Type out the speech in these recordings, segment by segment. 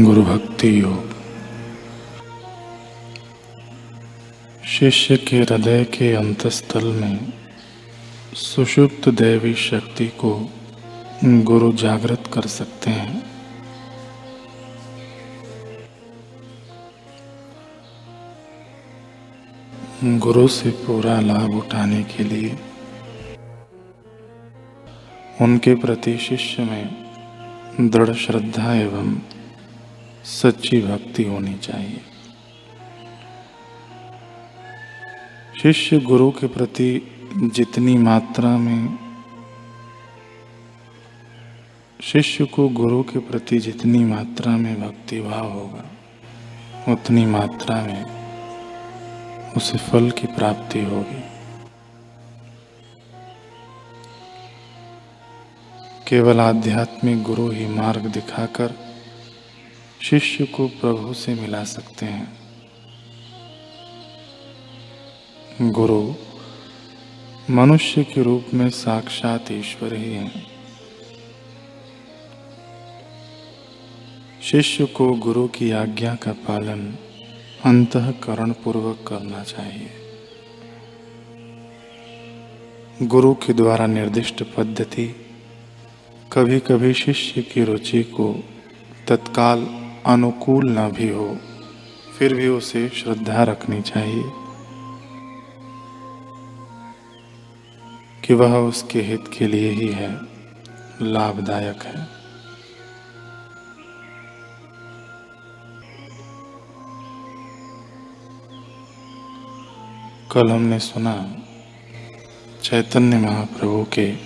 गुरु भक्ति योग। शिष्य के हृदय के अंतस्थल में सुषुप्त दैवी शक्ति को गुरु जागृत कर सकते हैं। गुरु से पूरा लाभ उठाने के लिए उनके प्रति शिष्य में दृढ़ श्रद्धा एवं सच्ची भक्ति होनी चाहिए। शिष्य गुरु के प्रति जितनी मात्रा में शिष्य को गुरु के प्रति जितनी मात्रा में भक्ति भाव होगा, उतनी मात्रा में उसे फल की प्राप्ति होगी। केवल आध्यात्मिक गुरु ही मार्ग दिखाकर शिष्य को प्रभु से मिला सकते हैं। गुरु, मनुष्य के रूप में साक्षात ईश्वर ही हैं। शिष्य को गुरु की आज्ञा का पालन अंतकरण पूर्वक करना चाहिए। गुरु के द्वारा निर्दिष्ट पद्धति कभी कभी शिष्य की रुचि को तत्काल अनुकूल न भी हो, फिर भी उसे श्रद्धा रखनी चाहिए कि वह उसके हित के लिए ही है, लाभदायक है। कल हमने सुना, चैतन्य महाप्रभु के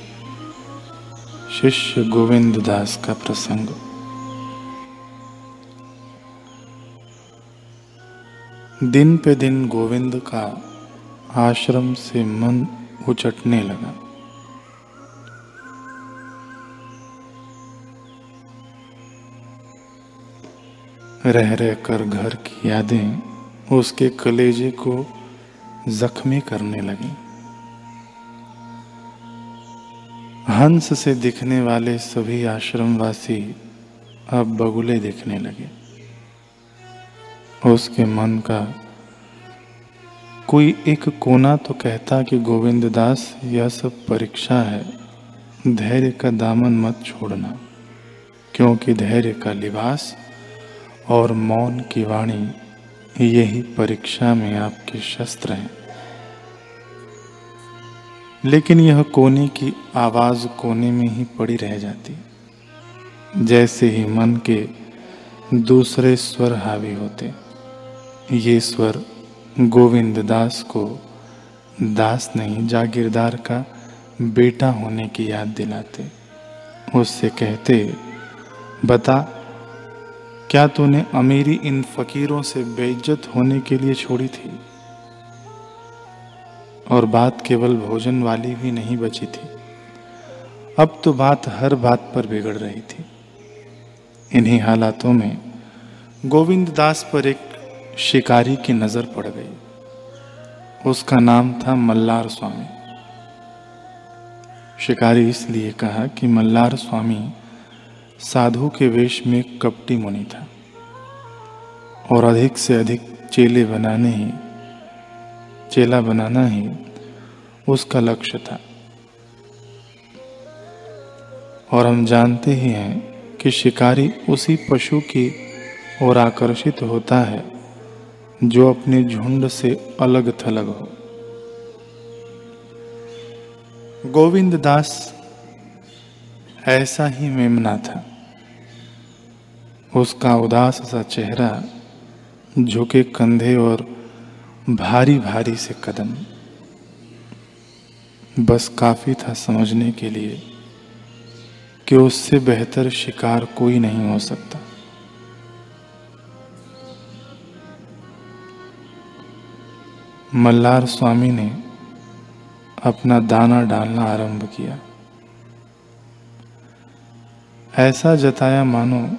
शिष्य गोविंद दास का प्रसंग। दिन पे दिन गोविंद का आश्रम से मन उचटने लगा। रह रह कर घर की यादें उसके कलेजे को जख्मी करने लगी। हंस से दिखने वाले सभी आश्रमवासी अब बगुले दिखने लगे। उसके मन का। कोई एक कोना तो कहता कि गोविंद दास यह सब परीक्षा है। धैर्य का दामन मत छोड़ना, क्योंकि धैर्य का लिबास और मौन की वाणी, यही परीक्षा में आपके शस्त्र हैं। लेकिन यह कोने की आवाज़ कोने में ही पड़ी रह जाती। जैसे ही मन के दूसरे स्वर हावी होते। ये स्वर गोविंद दास को दास नहीं, जागीरदार का बेटा होने की याद दिलाते। उससे कहते, बता, क्या तूने अमीरी इन फकीरों से बेइज्जत होने के लिए छोड़ी थी? और बात केवल भोजन वाली भी नहीं बची थी। अब तो बात हर बात पर बिगड़ रही थी। इन्हीं हालातों में गोविंद दास पर एक शिकारी की नज़र पड़ गई। उसका नाम था मल्लार स्वामी। शिकारी इसलिए कहा कि मल्लार स्वामी साधु के वेश में कपटी मुनि था और अधिक से अधिक चेले बनाने ही, चेला बनाना ही उसका लक्ष्य था। और हम जानते ही हैं कि शिकारी उसी पशु की ओर आकर्षित होता है जो अपने झुंड से अलग थलग हो। गोविंद दास ऐसा ही मेमना था। उसका उदास सा चेहरा झुके कंधे और भारी भारी से कदम। बस काफ़ी था समझने के लिए कि उससे बेहतर शिकार कोई नहीं हो सकता। मल्लार स्वामी ने अपना दाना डालना आरंभ किया। ऐसा जताया मानो,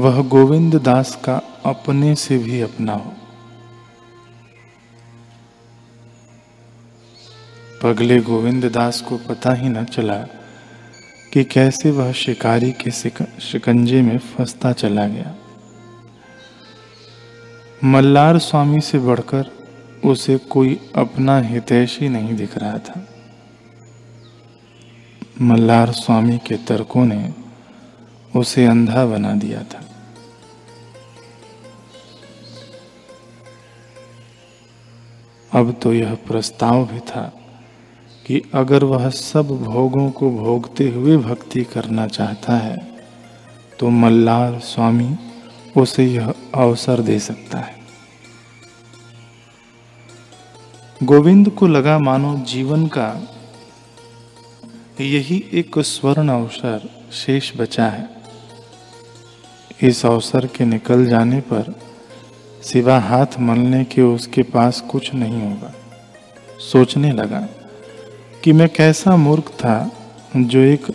वह गोविंद दास का अपने से भी अपना हो। पगले गोविंद दास को पता ही न चला कि कैसे वह शिकारी के शिकंजे में फंसता चला गया। मल्लार स्वामी से बढ़कर उसे कोई अपना हितैषी नहीं दिख रहा था। मल्लार स्वामी के तर्कों ने उसे अंधा बना दिया था। अब तो यह प्रस्ताव भी था कि अगर वह सब भोगों को भोगते हुए भक्ति करना चाहता है तो मल्लार स्वामी उसे यह अवसर दे सकता है। गोविंद को लगा मानो जीवन का यही एक स्वर्ण अवसर शेष बचा है। इस अवसर के निकल जाने पर सिवा हाथ मलने के उसके पास कुछ नहीं होगा। सोचने लगा। कि मैं कैसा मूर्ख था जो एक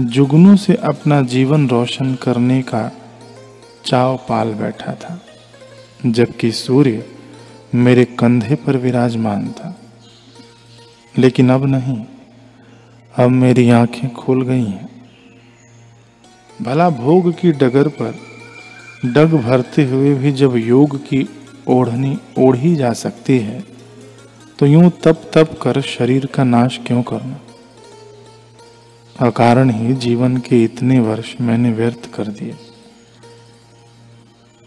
जुगनू से अपना जीवन रोशन करने का चाव पाल बैठा था, जबकि सूर्य मेरे कंधे पर विराजमान था। लेकिन अब नहीं, अब मेरी आँखें खुल गई हैं। भला भोग की डगर पर डग भरते हुए भी जब योग की ओढ़नी ओढ़ी जा सकती है तो यूँ तप तप कर शरीर का नाश क्यों करना अकारण ही जीवन के इतने वर्ष मैंने व्यर्थ कर दिए।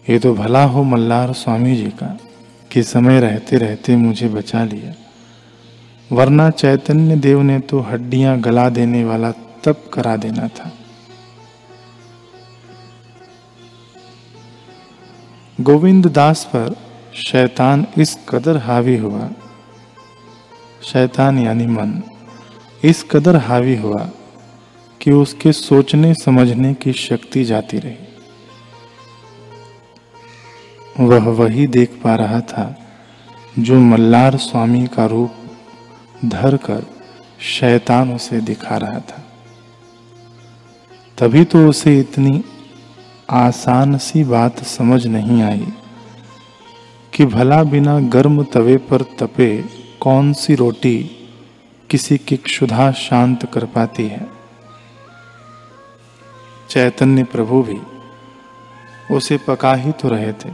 ये तो भला हो मल्लार स्वामी जी का, कि समय रहते रहते मुझे बचा लिया। वरना चैतन्य देव ने तो हड्डियाँ गला देने वाला तप करा देना था। गोविंद दास पर शैतान इस कदर हावी हुआ शैतान यानी मन। इस कदर हावी हुआ कि उसके सोचने, समझने की शक्ति जाती रही। वह वही देख पा रहा था जो मल्लार स्वामी का रूप धर कर शैतान उसे दिखा रहा था। तभी तो उसे इतनी आसान सी बात समझ नहीं आई कि भला बिना गर्म तवे पर तपे कौन सी रोटी किसी की क्षुधा शांत कर पाती है? चैतन्य प्रभु भी उसे पका ही तो रहे थे,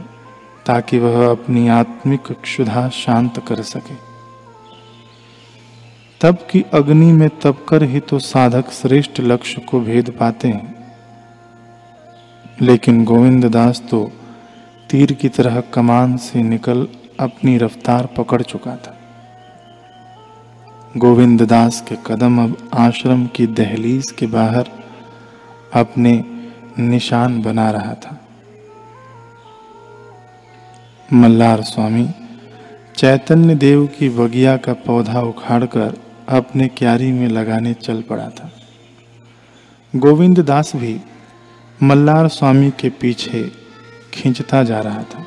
ताकि वह अपनी आत्मिक क्षुधा शांत कर सके। तब की अग्नि में तप कर ही तो साधक श्रेष्ठ लक्ष्य को भेद पाते हैं। लेकिन गोविंद दास तो तीर की तरह कमान से निकल अपनी रफ्तार पकड़ चुका था। गोविंद दास के कदम अब आश्रम की दहलीज के बाहर अपने निशान बना रहा था। मल्लार स्वामी, चैतन्य देव की बगिया का पौधा उखाड़कर अपने क्यारी में लगाने चल पड़ा था। गोविंद दास भी मल्लार स्वामी के पीछे खींचता जा रहा था।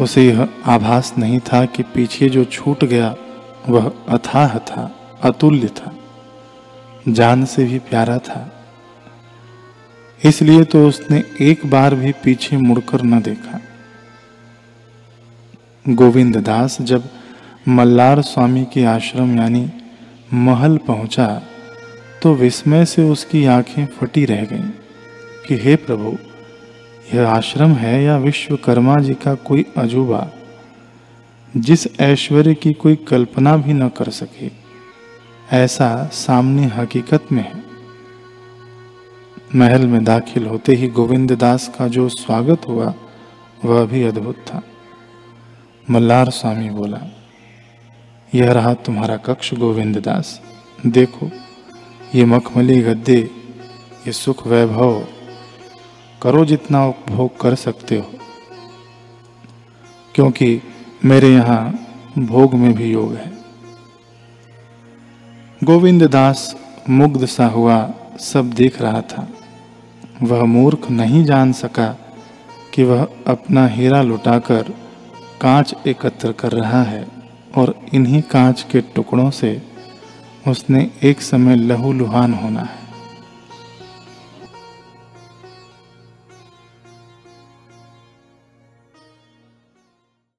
उसे यह आभास नहीं था कि पीछे जो छूट गया, वह अथाह था, अतुल्य था, जान से भी प्यारा था। इसलिए तो उसने एक बार भी पीछे मुड़कर न देखा। गोविंद दास जब मल्लार स्वामी के आश्रम यानी महल पहुँचा तो विस्मय से उसकी आँखें फटी रह गईं कि हे प्रभु यह आश्रम है या विश्वकर्मा जी का कोई अजूबा, जिस ऐश्वर्य की कोई कल्पना भी न कर सके, ऐसा सामने हकीकत में है। महल में दाखिल होते ही गोविंद दास का जो स्वागत हुआ, वह भी अद्भुत था। मल्लार स्वामी बोला, यह रहा तुम्हारा कक्ष, गोविंद दास। देखो, ये मखमली गद्दे, ये सुख वैभव करो जितना उपभोग कर सकते हो। क्योंकि मेरे यहाँ भोग में भी योग है। गोविंद दास मुग्ध सा हुआ, सब देख रहा था। वह मूर्ख नहीं जान सका कि वह अपना हीरा लुटाकर कांच एकत्र कर रहा है और इन्हीं कांच के टुकड़ों से उसने एक समय लहू लुहान होना है।